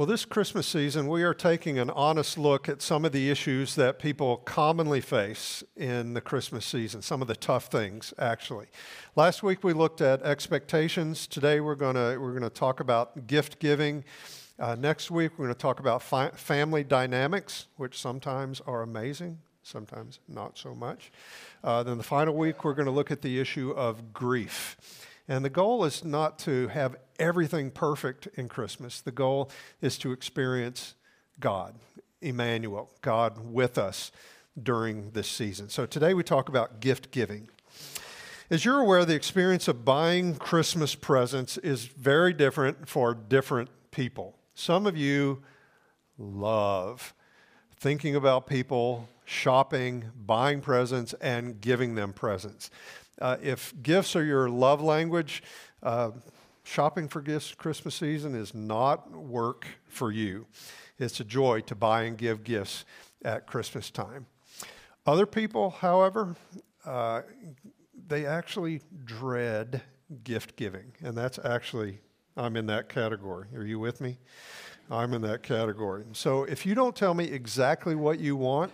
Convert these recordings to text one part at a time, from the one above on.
Well, this Christmas season, we are taking an honest look at some of the issues that people commonly face in the Christmas season, some of the tough things, actually. Last week we looked at expectations. Today we're going to we're to talk about gift giving. Uh, next week we're going to talk about fi- family dynamics, which sometimes are amazing, sometimes not so much. Uh, then the final week we're going to look at the issue of grief. And the goal is not to have everything perfect in Christmas. The goal is to experience God, Emmanuel, God with us during this season. So today we talk about gift giving. As you're aware, the experience of buying Christmas presents is very different for different people. Some of you love thinking about people shopping, buying presents, and giving them presents. Uh, if gifts are your love language, uh, shopping for gifts Christmas season is not work for you. It's a joy to buy and give gifts at Christmas time. Other people, however, uh, they actually dread gift giving, and that's actually, I'm in that category. Are you with me? I'm in that category. So if you don't tell me exactly what you want,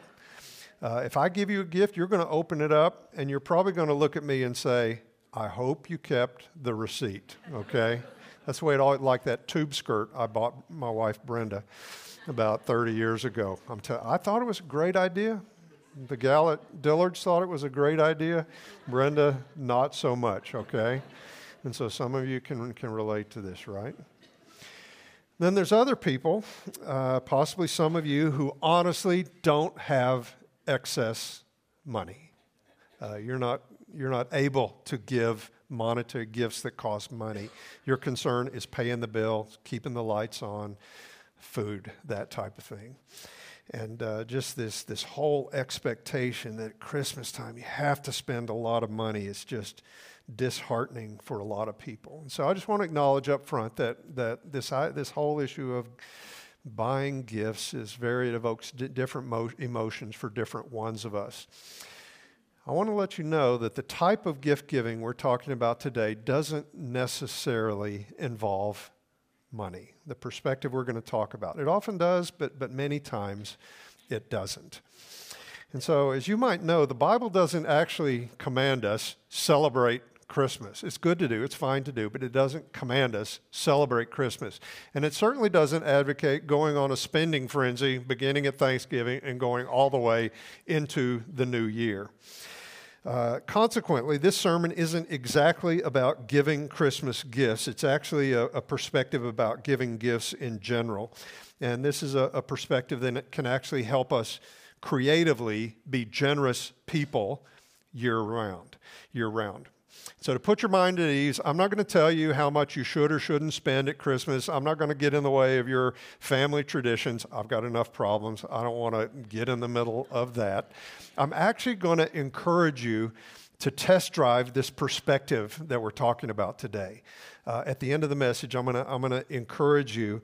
uh, if I give you a gift, you're going to open it up and you're probably going to look at me and say, I hope you kept the receipt, okay? That's the way it always, like that tube skirt I bought my wife Brenda about 30 years ago. I'm t- I thought it was a great idea. The gal at Dillard's thought it was a great idea. Brenda, not so much, okay? And so some of you can, can relate to this, right? Then there's other people, uh, possibly some of you, who honestly don't have excess money. Uh, you're, not, you're not able to give monetary gifts that cost money. Your concern is paying the bill, keeping the lights on, food, that type of thing. And uh, just this, this whole expectation that Christmas time you have to spend a lot of money is just disheartening for a lot of people. And so I just want to acknowledge up front that, that this, this whole issue of buying gifts is very, it evokes d- different mo- emotions for different ones of us. I want to let you know that the type of gift giving we're talking about today doesn't necessarily involve money, the perspective we're going to talk about. It often does, but, but many times it doesn't. And so, as you might know, the Bible doesn't actually command us celebrate Christmas. It's good to do, it's fine to do, but it doesn't command us celebrate Christmas. And it certainly doesn't advocate going on a spending frenzy beginning at Thanksgiving and going all the way into the new year. Uh, consequently, this sermon isn't exactly about giving Christmas gifts. It's actually a, a perspective about giving gifts in general. And this is a, a perspective that can actually help us creatively be generous people year round. Year round. So, to put your mind at ease, I'm not going to tell you how much you should or shouldn't spend at Christmas. I'm not going to get in the way of your family traditions. I've got enough problems. I don't want to get in the middle of that. I'm actually going to encourage you to test drive this perspective that we're talking about today. Uh, at the end of the message, I'm going to I'm going to encourage you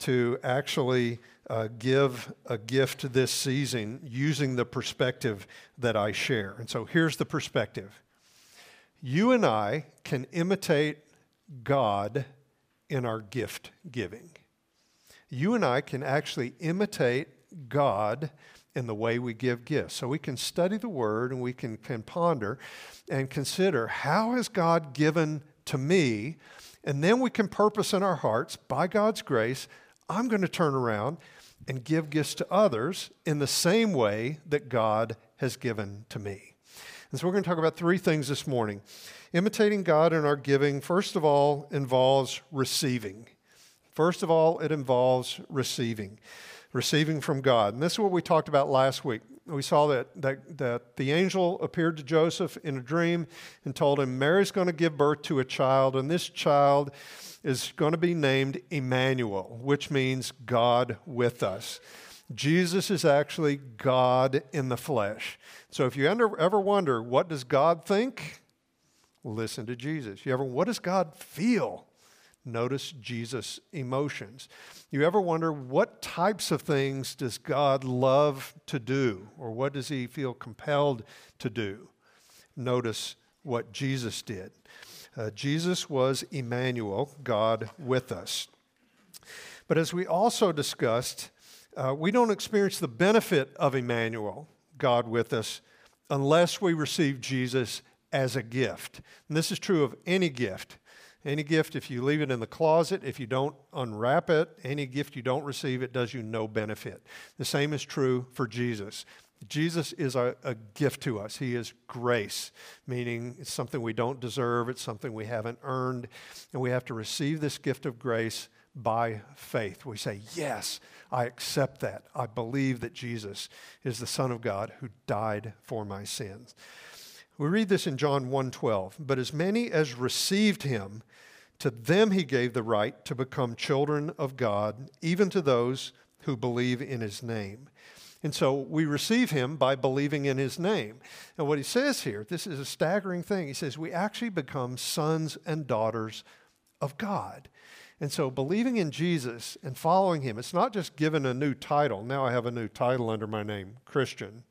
to actually uh, give a gift this season using the perspective that I share. And so here's the perspective you and I can imitate God in our gift giving. You and I can actually imitate God in the way we give gifts. So we can study the Word and we can, can ponder and consider how has God given to me? And then we can purpose in our hearts, by God's grace, I'm going to turn around and give gifts to others in the same way that God has given to me. And so we're going to talk about three things this morning. Imitating God in our giving, first of all, involves receiving. First of all, it involves receiving, receiving from God. And this is what we talked about last week. We saw that, that, that the angel appeared to Joseph in a dream and told him, Mary's going to give birth to a child, and this child is going to be named Emmanuel, which means God with us. Jesus is actually God in the flesh. So if you ever wonder, what does God think? Listen to Jesus. You ever, what does God feel? Notice Jesus' emotions. You ever wonder what types of things does God love to do, or what does he feel compelled to do? Notice what Jesus did. Uh, Jesus was Emmanuel, God with us. But as we also discussed, uh, we don't experience the benefit of Emmanuel, God with us, unless we receive Jesus as a gift. And this is true of any gift. Any gift, if you leave it in the closet, if you don't unwrap it, any gift you don't receive, it does you no benefit. The same is true for Jesus. Jesus is a, a, gift to us. He is grace, meaning it's something we don't deserve, it's something we haven't earned, and we have to receive this gift of grace by faith. We say, Yes, I accept that. I believe that Jesus is the Son of God who died for my sins. We read this in John 1:12, but as many as received him, to them he gave the right to become children of God, even to those who believe in his name. And so we receive him by believing in his name. And what he says here, this is a staggering thing. He says, we actually become sons and daughters of God. And so believing in Jesus and following him, it's not just given a new title. Now I have a new title under my name, Christian.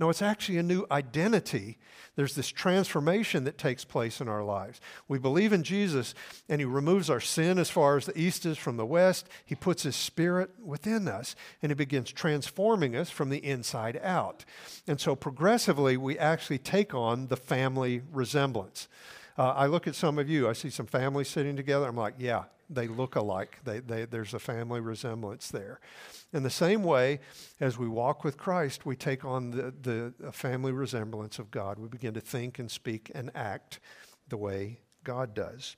No, it's actually a new identity. There's this transformation that takes place in our lives. We believe in Jesus, and He removes our sin as far as the east is from the west. He puts His Spirit within us, and He begins transforming us from the inside out. And so progressively, we actually take on the family resemblance. Uh, I look at some of you, I see some families sitting together. I'm like, yeah, they look alike. They, they, there's a family resemblance there. In the same way, as we walk with Christ, we take on the, the family resemblance of God. We begin to think and speak and act the way God does.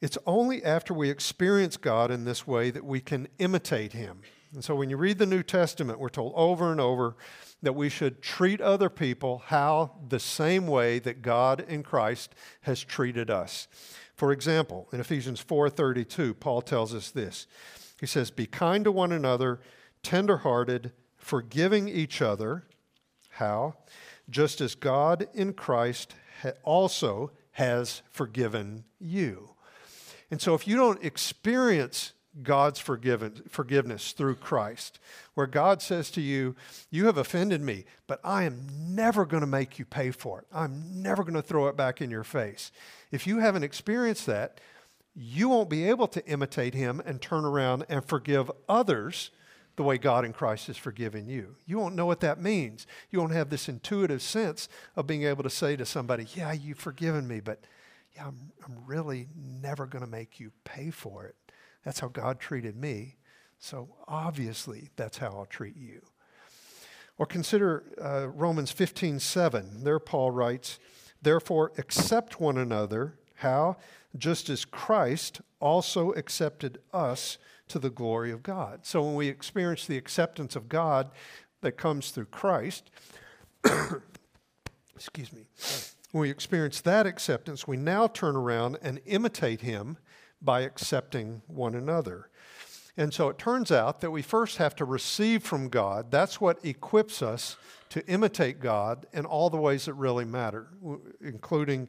It's only after we experience God in this way that we can imitate Him. And so when you read the New Testament, we're told over and over that we should treat other people how the same way that God in Christ has treated us. For example, in Ephesians 4:32, Paul tells us this. He says, Be kind to one another, tenderhearted, forgiving each other. How? Just as God in Christ also has forgiven you. And so, if you don't experience God's forgiven, forgiveness through Christ, where God says to you, You have offended me, but I am never going to make you pay for it. I'm never going to throw it back in your face. If you haven't experienced that, you won't be able to imitate him and turn around and forgive others the way God in Christ has forgiven you. You won't know what that means. You won't have this intuitive sense of being able to say to somebody, Yeah, you've forgiven me, but yeah, I'm, I'm really never going to make you pay for it. That's how God treated me. So obviously, that's how I'll treat you. Or consider uh, Romans 15 7. There, Paul writes, Therefore, accept one another. How? just as Christ also accepted us to the glory of God. So when we experience the acceptance of God that comes through Christ, excuse me, when we experience that acceptance, we now turn around and imitate him by accepting one another. And so it turns out that we first have to receive from God. That's what equips us to imitate God in all the ways that really matter, including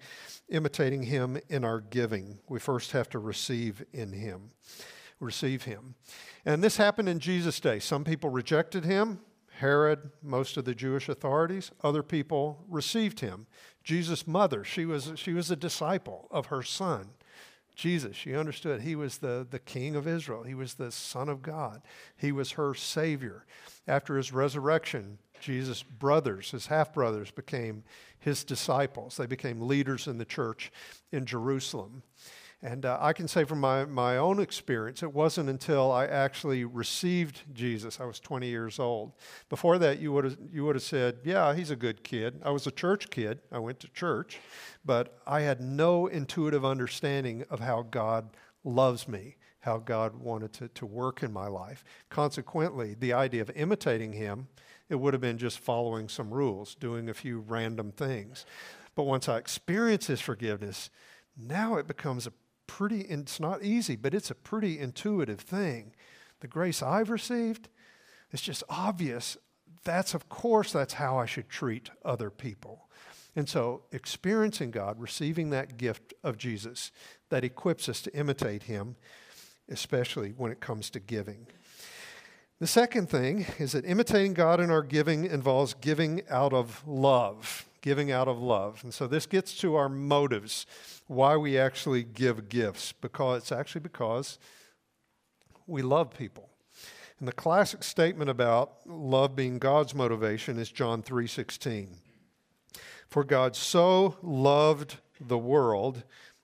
imitating Him in our giving. We first have to receive in Him, receive Him. And this happened in Jesus' day. Some people rejected Him, Herod, most of the Jewish authorities. Other people received Him. Jesus' mother, she was, she was a disciple of her son. Jesus, she understood he was the, the king of Israel. He was the Son of God. He was her Savior. After his resurrection, Jesus' brothers, his half brothers, became his disciples. They became leaders in the church in Jerusalem. And uh, I can say from my, my own experience, it wasn't until I actually received Jesus, I was 20 years old. Before that, you would have you would have said, Yeah, he's a good kid. I was a church kid, I went to church, but I had no intuitive understanding of how God loves me, how God wanted to, to work in my life. Consequently, the idea of imitating him, it would have been just following some rules, doing a few random things. But once I experienced his forgiveness, now it becomes a pretty, it's not easy, but it's a pretty intuitive thing. The grace I've received, it's just obvious. That's, of course, that's how I should treat other people. And so, experiencing God, receiving that gift of Jesus that equips us to imitate Him, especially when it comes to giving. The second thing is that imitating God in our giving involves giving out of love giving out of love. And so this gets to our motives, why we actually give gifts, because it's actually because We love people. And the classic statement about love being God's motivation is John 3:16. For God so loved the world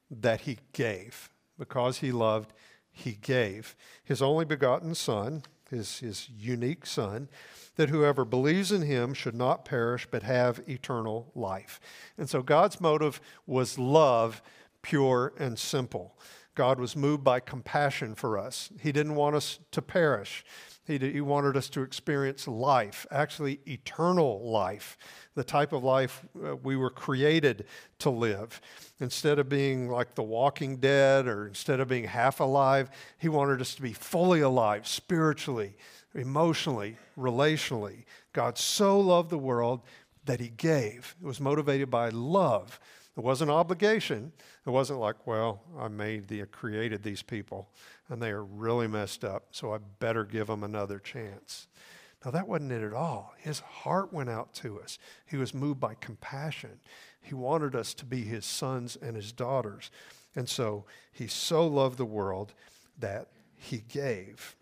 that he gave. Because he loved, he gave his only begotten son, his, his unique son, that whoever believes in him should not perish but have eternal life. And so God's motive was love, pure and simple. God was moved by compassion for us. He didn't want us to perish. He, he wanted us to experience life, actually eternal life, the type of life uh, we were created to live. Instead of being like the walking dead or instead of being half alive, He wanted us to be fully alive spiritually, emotionally, relationally. God so loved the world that He gave. It was motivated by love. It wasn't obligation. It wasn't like, well, I made the created these people and they are really messed up, so I better give them another chance. Now, that wasn't it at all. His heart went out to us. He was moved by compassion. He wanted us to be his sons and his daughters. And so he so loved the world that he gave.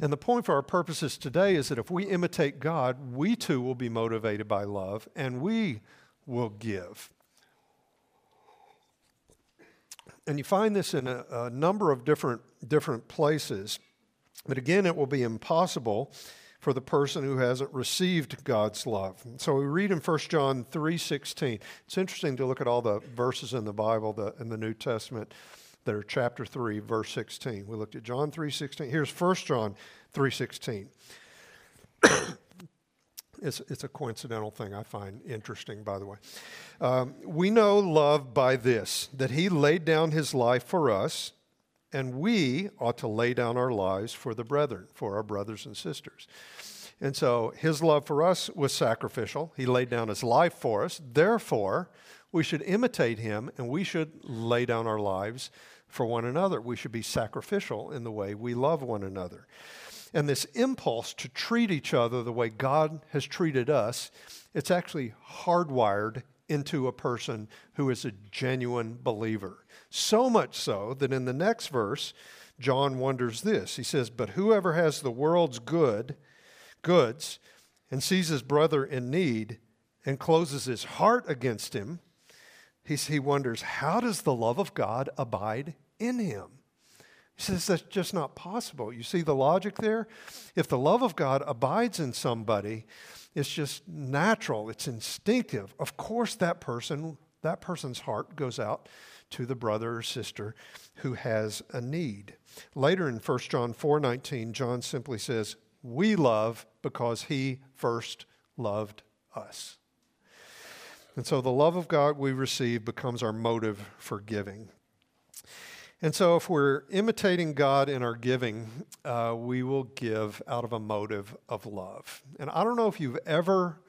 And the point for our purposes today is that if we imitate God, we too will be motivated by love and we will give. And you find this in a, a number of different, different places. But again, it will be impossible for the person who hasn't received God's love. So we read in 1 John 3:16. It's interesting to look at all the verses in the Bible the, in the New Testament that are chapter 3 verse 16. We looked at John 3:16. Here's 1 John 3:16. It's, it's a coincidental thing I find interesting, by the way. Um, we know love by this that he laid down his life for us, and we ought to lay down our lives for the brethren, for our brothers and sisters. And so his love for us was sacrificial. He laid down his life for us. Therefore, we should imitate him and we should lay down our lives for one another. We should be sacrificial in the way we love one another. And this impulse to treat each other the way God has treated us, it's actually hardwired into a person who is a genuine believer. So much so that in the next verse, John wonders this. He says, But whoever has the world's good, goods, and sees his brother in need and closes his heart against him, he, he wonders, how does the love of God abide in him? He says that's just not possible. You see the logic there? If the love of God abides in somebody, it's just natural, it's instinctive. Of course that person, that person's heart goes out to the brother or sister who has a need. Later in 1 John 4:19, John simply says, "We love because he first loved us." And so the love of God we receive becomes our motive for giving. And so, if we're imitating God in our giving, uh, we will give out of a motive of love. And I don't know if you've ever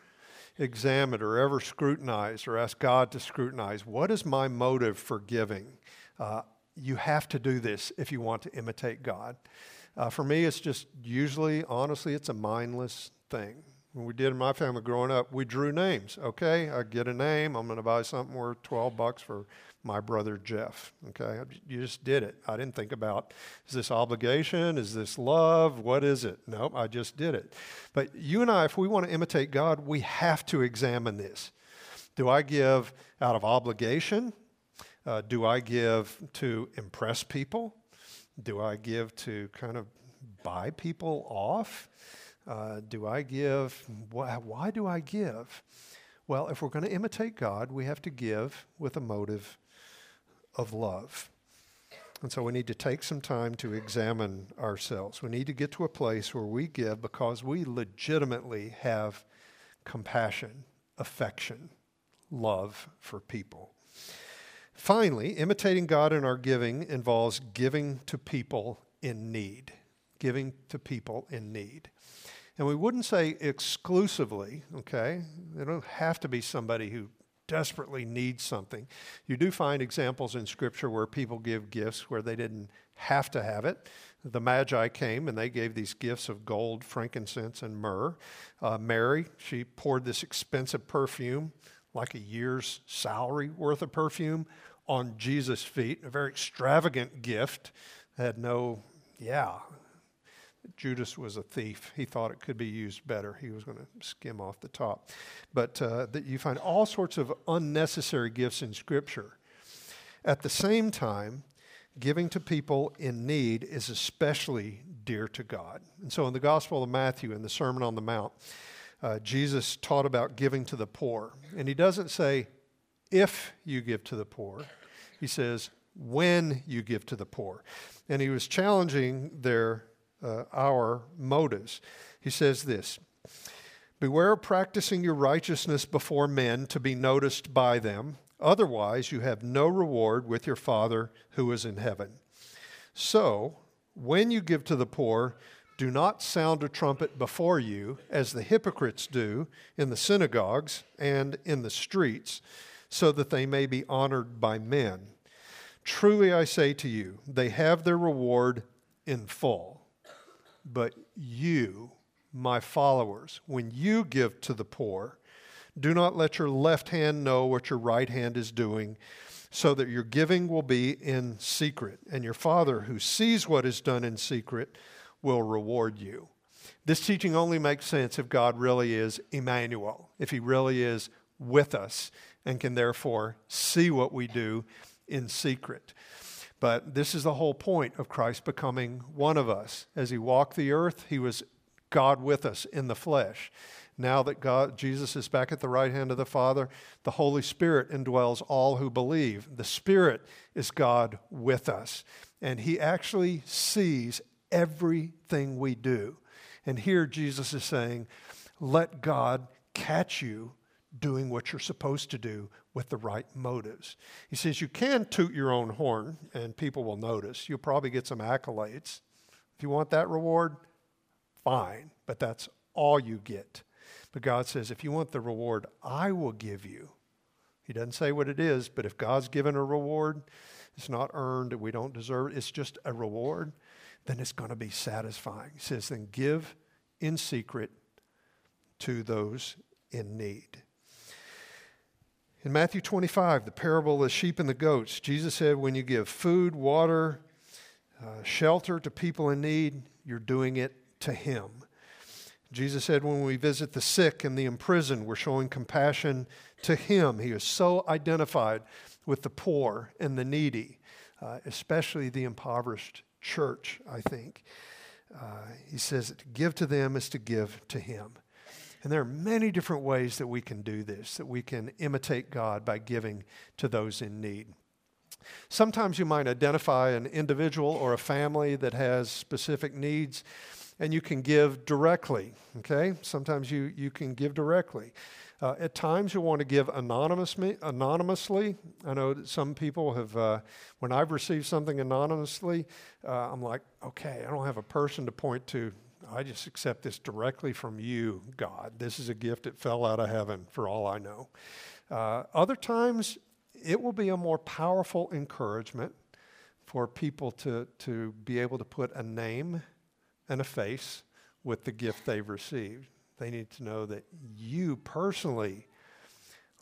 examined or ever scrutinized or asked God to scrutinize what is my motive for giving? Uh, you have to do this if you want to imitate God. Uh, for me, it's just usually, honestly, it's a mindless thing. When we did in my family growing up, we drew names. Okay, I get a name. I'm going to buy something worth 12 bucks for my brother Jeff. Okay, you just did it. I didn't think about is this obligation? Is this love? What is it? Nope, I just did it. But you and I, if we want to imitate God, we have to examine this. Do I give out of obligation? Uh, do I give to impress people? Do I give to kind of buy people off? Uh, do I give? Why, why do I give? Well, if we're going to imitate God, we have to give with a motive of love. And so we need to take some time to examine ourselves. We need to get to a place where we give because we legitimately have compassion, affection, love for people. Finally, imitating God in our giving involves giving to people in need. Giving to people in need. And we wouldn't say exclusively, okay? They don't have to be somebody who desperately needs something. You do find examples in Scripture where people give gifts where they didn't have to have it. The Magi came and they gave these gifts of gold, frankincense, and myrrh. Uh, Mary, she poured this expensive perfume, like a year's salary worth of perfume, on Jesus' feet, a very extravagant gift. Had no yeah, Judas was a thief. He thought it could be used better. He was going to skim off the top. But uh, that you find all sorts of unnecessary gifts in Scripture. At the same time, giving to people in need is especially dear to God. And so in the Gospel of Matthew, in the Sermon on the Mount, uh, Jesus taught about giving to the poor. And he doesn't say, if you give to the poor, he says, when you give to the poor. And he was challenging their uh, our motives. He says this Beware of practicing your righteousness before men to be noticed by them. Otherwise, you have no reward with your Father who is in heaven. So, when you give to the poor, do not sound a trumpet before you, as the hypocrites do in the synagogues and in the streets, so that they may be honored by men. Truly I say to you, they have their reward in full. But you, my followers, when you give to the poor, do not let your left hand know what your right hand is doing, so that your giving will be in secret, and your Father, who sees what is done in secret, will reward you. This teaching only makes sense if God really is Emmanuel, if He really is with us, and can therefore see what we do in secret. But this is the whole point of Christ becoming one of us. As he walked the earth, he was God with us in the flesh. Now that God, Jesus is back at the right hand of the Father, the Holy Spirit indwells all who believe. The Spirit is God with us. And he actually sees everything we do. And here Jesus is saying, let God catch you doing what you're supposed to do with the right motives. He says you can toot your own horn and people will notice. You'll probably get some accolades. If you want that reward, fine, but that's all you get. But God says, if you want the reward I will give you, He doesn't say what it is, but if God's given a reward, it's not earned, we don't deserve it, it's just a reward, then it's going to be satisfying. He says, then give in secret to those in need. In Matthew 25, the parable of the sheep and the goats, Jesus said, When you give food, water, uh, shelter to people in need, you're doing it to Him. Jesus said, When we visit the sick and the imprisoned, we're showing compassion to Him. He is so identified with the poor and the needy, uh, especially the impoverished church, I think. Uh, he says to give to them is to give to Him. And there are many different ways that we can do this, that we can imitate God by giving to those in need. Sometimes you might identify an individual or a family that has specific needs, and you can give directly. Okay? Sometimes you, you can give directly. Uh, at times, you want to give anonymously. anonymously. I know that some people have, uh, when I've received something anonymously, uh, I'm like, okay, I don't have a person to point to I just accept this directly from you, God. This is a gift that fell out of heaven, for all I know. Uh, other times, it will be a more powerful encouragement for people to, to be able to put a name and a face with the gift they've received. They need to know that you personally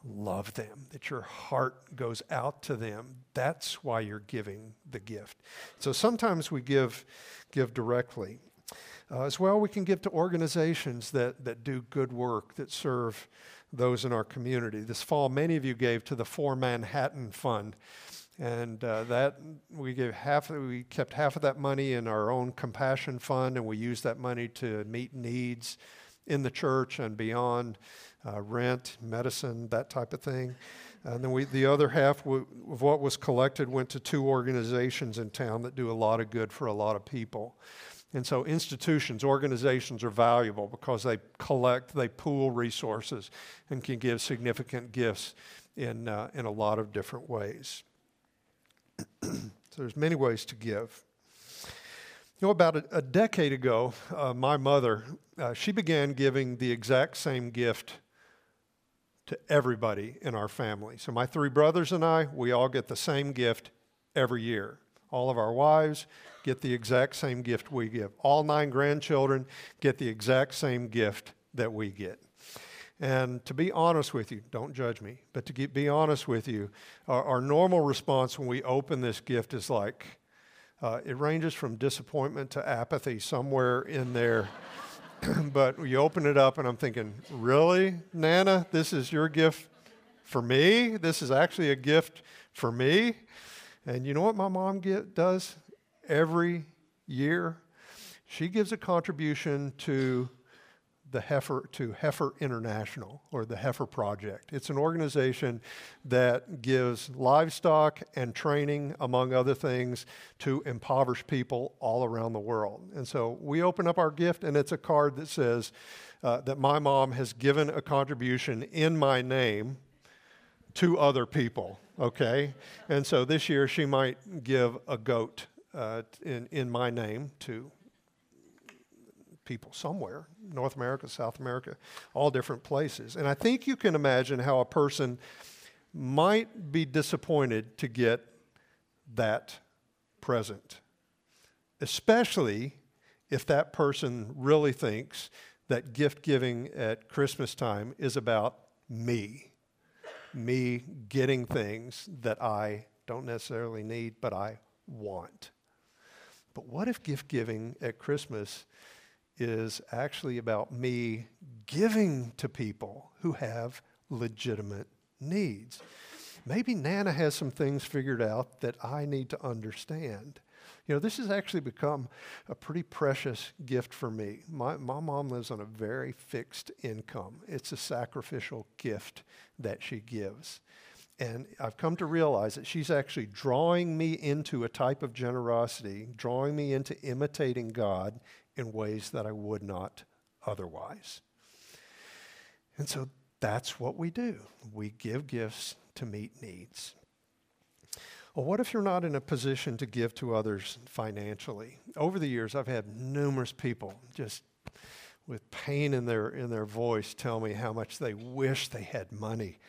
love them, that your heart goes out to them. That's why you're giving the gift. So sometimes we give, give directly. Uh, as well, we can give to organizations that, that do good work, that serve those in our community. This fall, many of you gave to the For Manhattan Fund. And uh, that we gave half. We kept half of that money in our own compassion fund, and we used that money to meet needs in the church and beyond, uh, rent, medicine, that type of thing. And then we, the other half of what was collected went to two organizations in town that do a lot of good for a lot of people. And so institutions, organizations are valuable because they collect, they pool resources, and can give significant gifts in, uh, in a lot of different ways. so there's many ways to give. You know, about a, a decade ago, uh, my mother, uh, she began giving the exact same gift to everybody in our family. So my three brothers and I, we all get the same gift every year. All of our wives, get the exact same gift we give. All nine grandchildren get the exact same gift that we get. And to be honest with you, don't judge me, but to get, be honest with you, our, our normal response when we open this gift is like, Uh, it ranges from disappointment to apathy somewhere in there. but you open it up, and I'm thinking, really, Nana? This is your gift for me? This is actually a gift for me? And you know what my mom get, does every year? She gives a contribution to the Heifer to Heifer International or the Heifer Project. It's an organization that gives livestock and training, among other things, to impoverished people all around the world. And so we open up our gift, and it's a card that says uh, that my mom has given a contribution in my name to other people. Okay, and so this year she might give a goat uh, in in my name to people somewhere North America, South America, all different places. And I think you can imagine how a person might be disappointed to get that present, especially if that person really thinks that gift giving at Christmas time is about me, me getting things that I don't necessarily need, but I want. But what if gift giving at Christmas is actually about me giving to people who have legitimate needs. Maybe Nana has some things figured out that I need to understand. You know, this has actually become a pretty precious gift for me. My, my mom lives on a very fixed income, it's a sacrificial gift that she gives. And I've come to realize that she's actually drawing me into a type of generosity, drawing me into imitating God in ways that I would not otherwise. And so that's what we do. We give gifts to meet needs. Well, what if you're not in a position to give to others financially? Over the years, I've had numerous people just with pain in their, in their voice tell me how much they wish they had money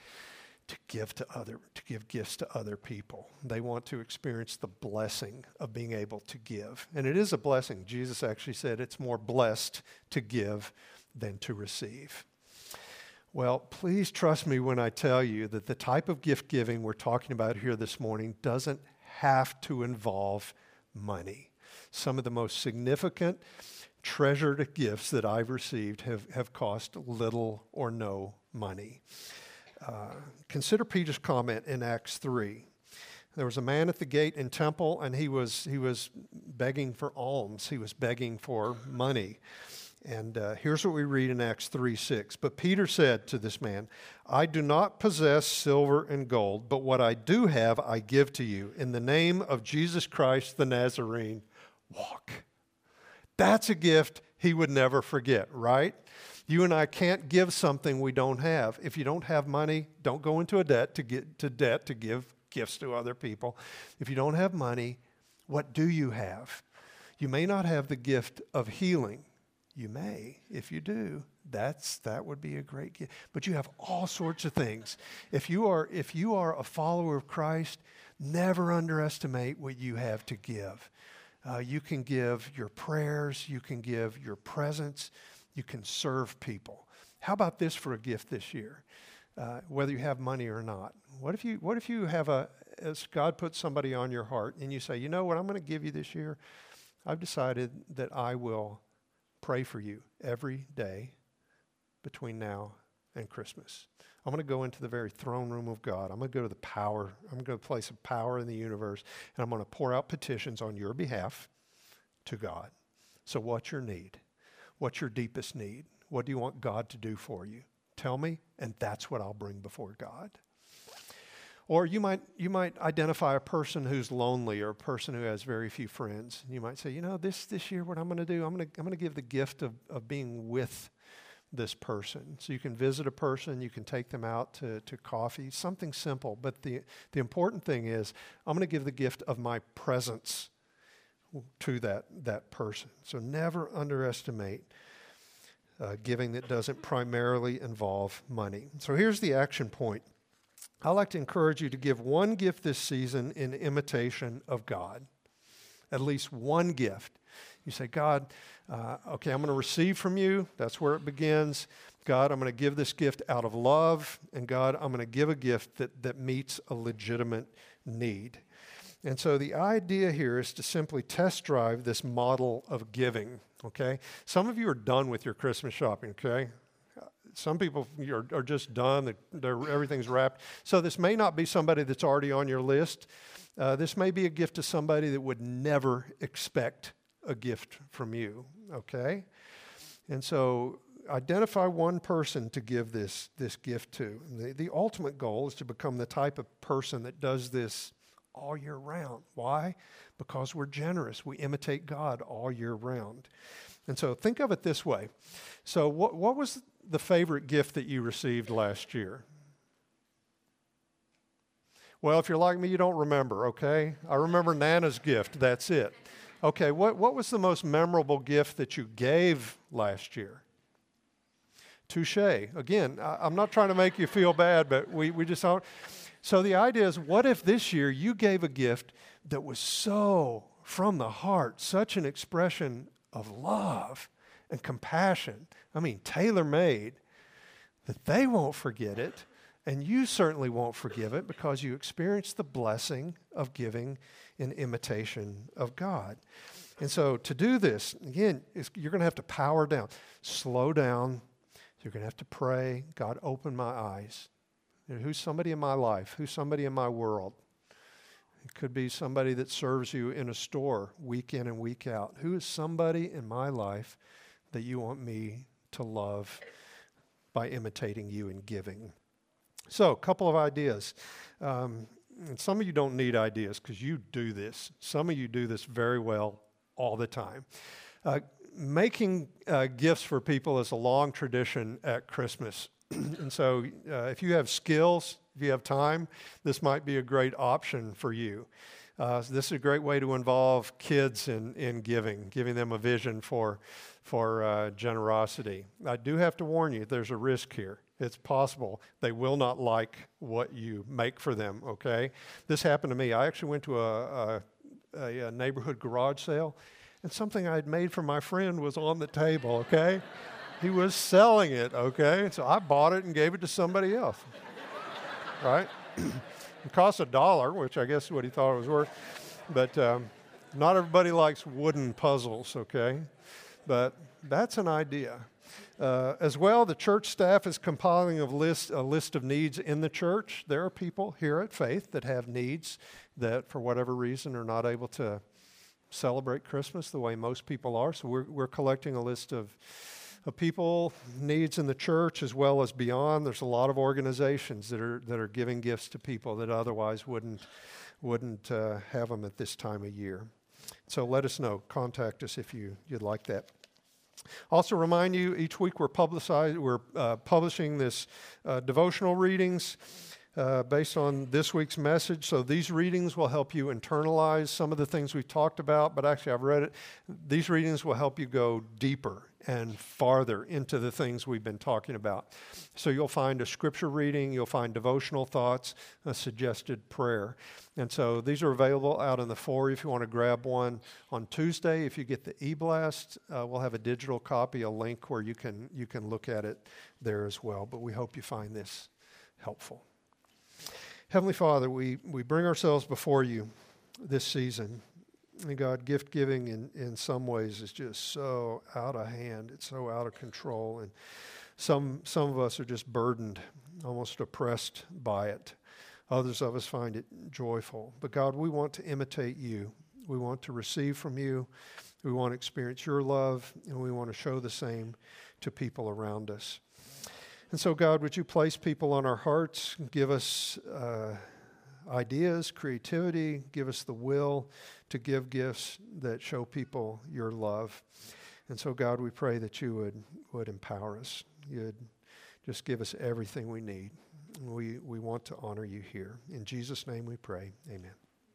to give to other to give gifts to other people. They want to experience the blessing of being able to give. And it is a blessing. Jesus actually said it's more blessed to give than to receive. Well, please trust me when I tell you that the type of gift giving we're talking about here this morning doesn't have to involve money. Some of the most significant, treasured gifts that I've received have, have cost little or no money. Uh, consider Peter's comment in Acts 3. There was a man at the gate in temple, and he was, he was begging for alms. He was begging for money. And uh, here's what we read in Acts 3 6. But Peter said to this man, I do not possess silver and gold, but what I do have I give to you. In the name of Jesus Christ the Nazarene, walk. That's a gift he would never forget, right? You and I can't give something we don't have. If you don't have money, don't go into a debt to get to debt to give gifts to other people. If you don't have money, what do you have? You may not have the gift of healing. You may. If you do, that's that would be a great gift. But you have all sorts of things. If you are if you are a follower of Christ, never underestimate what you have to give. Uh, you can give your prayers, you can give your presence, you can serve people. How about this for a gift this year? Uh, whether you have money or not. What if you what if you have a as God puts somebody on your heart and you say, you know what I'm going to give you this year? I've decided that I will pray for you every day between now and Christmas. I'm going to go into the very throne room of God. I'm going to go to the power. I'm going to go to a place of power in the universe, and I'm going to pour out petitions on your behalf to God. So, what's your need? What's your deepest need? What do you want God to do for you? Tell me, and that's what I'll bring before God. Or you might, you might identify a person who's lonely or a person who has very few friends. You might say, you know, this, this year, what I'm going to do, I'm going to I'm going to give the gift of, of being with this person. So you can visit a person, you can take them out to, to coffee, something simple. But the, the important thing is, I'm going to give the gift of my presence to that, that person. So never underestimate uh, giving that doesn't primarily involve money. So here's the action point. I like to encourage you to give one gift this season in imitation of God. At least one gift. You say, God, uh, okay, I'm going to receive from you. That's where it begins. God, I'm going to give this gift out of love. And God, I'm going to give a gift that, that meets a legitimate need. And so the idea here is to simply test drive this model of giving, okay? Some of you are done with your Christmas shopping, okay? Some people are, are just done, they're, everything's wrapped. So this may not be somebody that's already on your list. Uh, this may be a gift to somebody that would never expect a gift from you, okay? And so identify one person to give this, this gift to. The, the ultimate goal is to become the type of person that does this all year round. Why? Because we're generous. We imitate God all year round. And so think of it this way. So, what, what was the favorite gift that you received last year? Well, if you're like me, you don't remember, okay? I remember Nana's gift. That's it. Okay, what, what was the most memorable gift that you gave last year? Touche. Again, I, am not trying to make you feel bad, but we, we just don't. So the idea is what if this year you gave a gift that was so from the heart, such an expression of love and compassion? I mean, tailor made, that they won't forget it, and you certainly won't forgive it because you experienced the blessing of giving in imitation of God. And so to do this, again, you're going to have to power down, slow down. You're going to have to pray, God, open my eyes who's somebody in my life? Who's somebody in my world? It could be somebody that serves you in a store week in and week out. Who is somebody in my life that you want me to love by imitating you and giving? So, a couple of ideas. Um, and some of you don't need ideas because you do this. Some of you do this very well all the time. Uh, making uh, gifts for people is a long tradition at Christmas. and so, uh, if you have skills, if you have time, this might be a great option for you. Uh, so this is a great way to involve kids in, in giving, giving them a vision for, for uh, generosity. I do have to warn you, there's a risk here. It's possible they will not like what you make for them, okay? This happened to me. I actually went to a, a, a neighborhood garage sale, and something I had made for my friend was on the table, okay? He was selling it, okay? So I bought it and gave it to somebody else, right? it cost a dollar, which I guess is what he thought it was worth. But um, not everybody likes wooden puzzles, okay? But that's an idea. Uh, as well, the church staff is compiling a list, a list of needs in the church. There are people here at Faith that have needs that, for whatever reason, are not able to celebrate Christmas the way most people are. So we're, we're collecting a list of of people, needs in the church as well as beyond. There's a lot of organizations that are, that are giving gifts to people that otherwise wouldn't, wouldn't uh, have them at this time of year. So let us know. Contact us if you, you'd like that. Also, remind you each week we're, publicize, we're uh, publishing this uh, devotional readings. Uh, based on this week's message. So these readings will help you internalize some of the things we've talked about, but actually, I've read it. These readings will help you go deeper and farther into the things we've been talking about. So you'll find a scripture reading, you'll find devotional thoughts, a suggested prayer. And so these are available out in the foyer if you want to grab one on Tuesday. If you get the e-blast, uh, we'll have a digital copy, a link where you can you can look at it there as well. But we hope you find this helpful. Heavenly Father, we, we bring ourselves before you this season. God, gift giving in, in some ways is just so out of hand. It's so out of control. And some, some of us are just burdened, almost oppressed by it. Others of us find it joyful. But God, we want to imitate you. We want to receive from you. We want to experience your love, and we want to show the same to people around us. And so, God, would you place people on our hearts, give us uh, ideas, creativity, give us the will to give gifts that show people your love. And so, God, we pray that you would, would empower us. You'd just give us everything we need. We, we want to honor you here. In Jesus' name we pray. Amen.